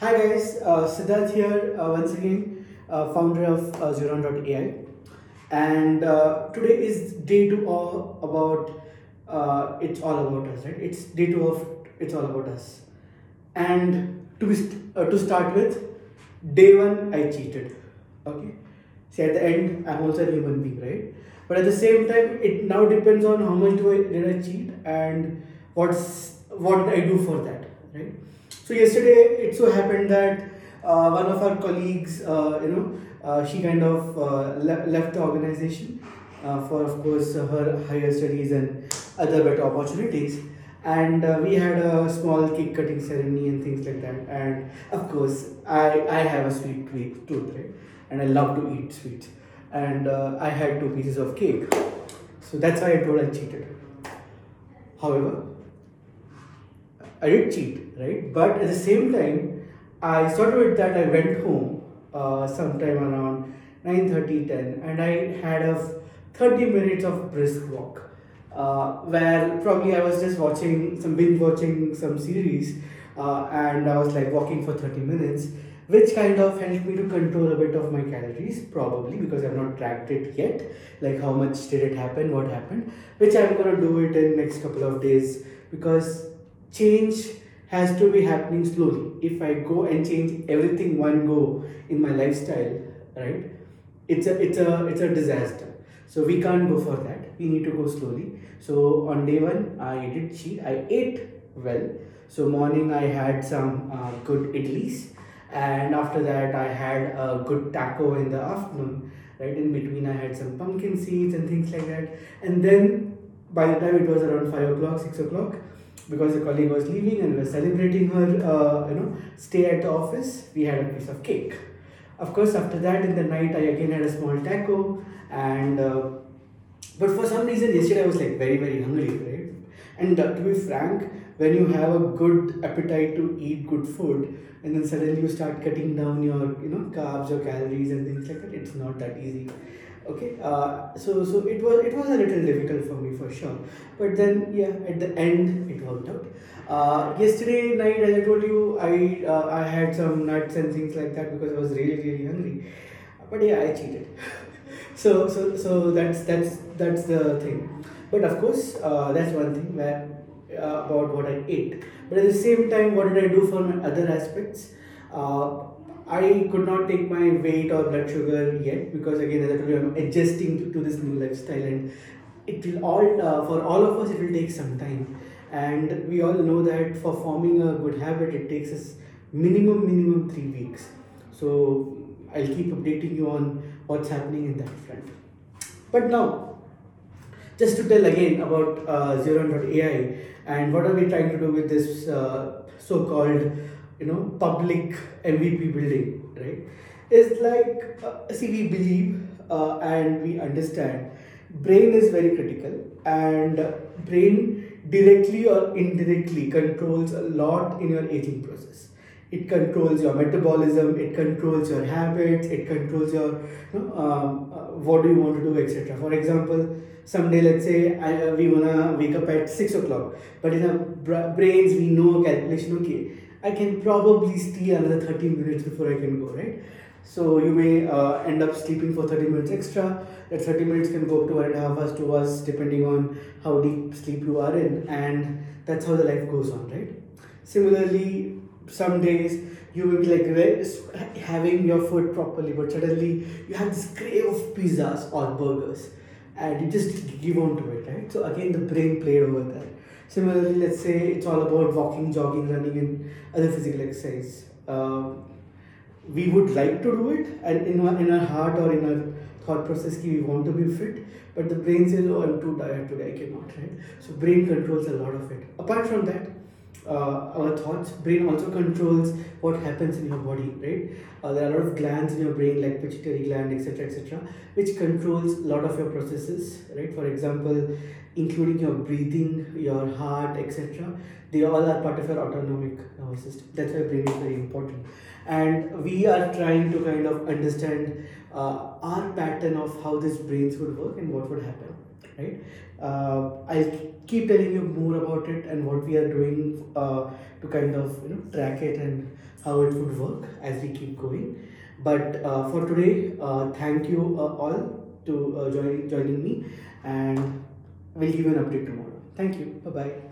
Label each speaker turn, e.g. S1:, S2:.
S1: Hi guys, uh, Siddharth here uh, once again, uh, founder of uh, Xeuron.ai, and uh, today is day two all about uh, it's all about us, right? It's day two of it's all about us, and to st- uh, to start with, day one I cheated. Okay, see at the end I'm also a human being, right? But at the same time, it now depends on how much do I did I cheat and what's what did I do for that, right? So yesterday it so happened that uh, one of our colleagues, uh, you know, uh, she kind of uh, le- left the organization uh, for, of course, her higher studies and other better opportunities. And uh, we had a small cake cutting ceremony and things like that. And of course, I, I have a sweet tooth, right? And I love to eat sweets. And I had two pieces of cake. So that's why I told I cheated. However, I did cheat, right? But at the same time, I started with that. I went home uh, sometime around 9:30, 10, and I had a 30 minutes of brisk walk, uh, where probably I was just watching some binge watching some series, uh, and I was like walking for 30 minutes, which kind of helped me to control a bit of my calories, probably because I've not tracked it yet. Like how much did it happen, what happened, which I'm gonna do it in next couple of days because change has to be happening slowly. If I go and change everything one go in my lifestyle, right? It's a it's a it's a disaster. So we can't go for that. We need to go slowly. So on day one, I did cheat. I ate well. So morning I had some uh, good idlis, and after that I had a good taco in the afternoon. Right in between, I had some pumpkin seeds and things like that. And then by the time it was around five o'clock, six o'clock, because a colleague was leaving and we were celebrating her, uh, you know, stay at the office, we had a piece of cake. Of course, after that in the night, I again had a small taco, and uh, but for some reason yesterday I was like very very hungry, right? And uh, to be frank, when you have a good appetite to eat good food, and then suddenly you start cutting down your you know carbs or calories and things like that, it's not that easy okay uh, so so it was it was a little difficult for me for sure. But then yeah at the end it worked out. Uh, yesterday night as i told you i uh, i had some nuts and things like that because i was really really hungry. But yeah i cheated. So so so that's that's that's the thing. But of course uh, that's one thing where uh, about what i ate. But at the same time what did i do for my other aspects uh, I could not take my weight or blood sugar yet because again, as I told you, I'm adjusting to, to this new lifestyle, and it will all uh, for all of us it will take some time. And we all know that for forming a good habit, it takes us minimum minimum three weeks. So I'll keep updating you on what's happening in that front. But now, just to tell again about uh, Xeuron.ai and what are we trying to do with this uh, so-called you know public mvp building right? Is like uh, see we believe uh, and we understand brain is very critical and brain directly or indirectly controls a lot in your aging process. It controls your metabolism it controls your habits it controls your you know, um, uh, what do you want to do etc for example someday let's say I, uh, we wanna wake up at 6 o'clock but in our bra- brains we know calculation okay I can probably steal another 30 minutes before I can go, right? So you may uh, end up sleeping for 30 minutes extra. That 30 minutes can go up to one and a half hours, two hours, depending on how deep sleep you are in, and that's how the life goes on, right? Similarly, some days you will be like having your food properly, but suddenly you have this crave of pizzas or burgers, and you just give on to it, right? So again, the brain played over there. Similarly, let's say it's all about walking, jogging, running, and other physical exercise. Um, we would like to do it, and in our, in our heart or in our thought process, ki we want to be fit, but the brain says, "Oh, I'm too tired today. I cannot." Right? So brain controls a lot of it. Apart from that, uh, our thoughts, brain also controls what happens in your body. Right? Uh, there are a lot of glands in your brain, like pituitary gland, etc., etc., which controls a lot of your processes. Right? For example, including your breathing, your heart, etc. They all are part of your autonomic nervous system. That's why brain is very important. And we are trying to kind of understand uh, our pattern of how these brains would work and what would happen. Right? Uh, I'll keep telling you more about it and what we are doing uh, to kind of you know track it and how it would work as we keep going. But uh, for today, uh, thank you uh, all to uh, joining joining me, and we'll give you an update tomorrow. Thank you. Bye bye.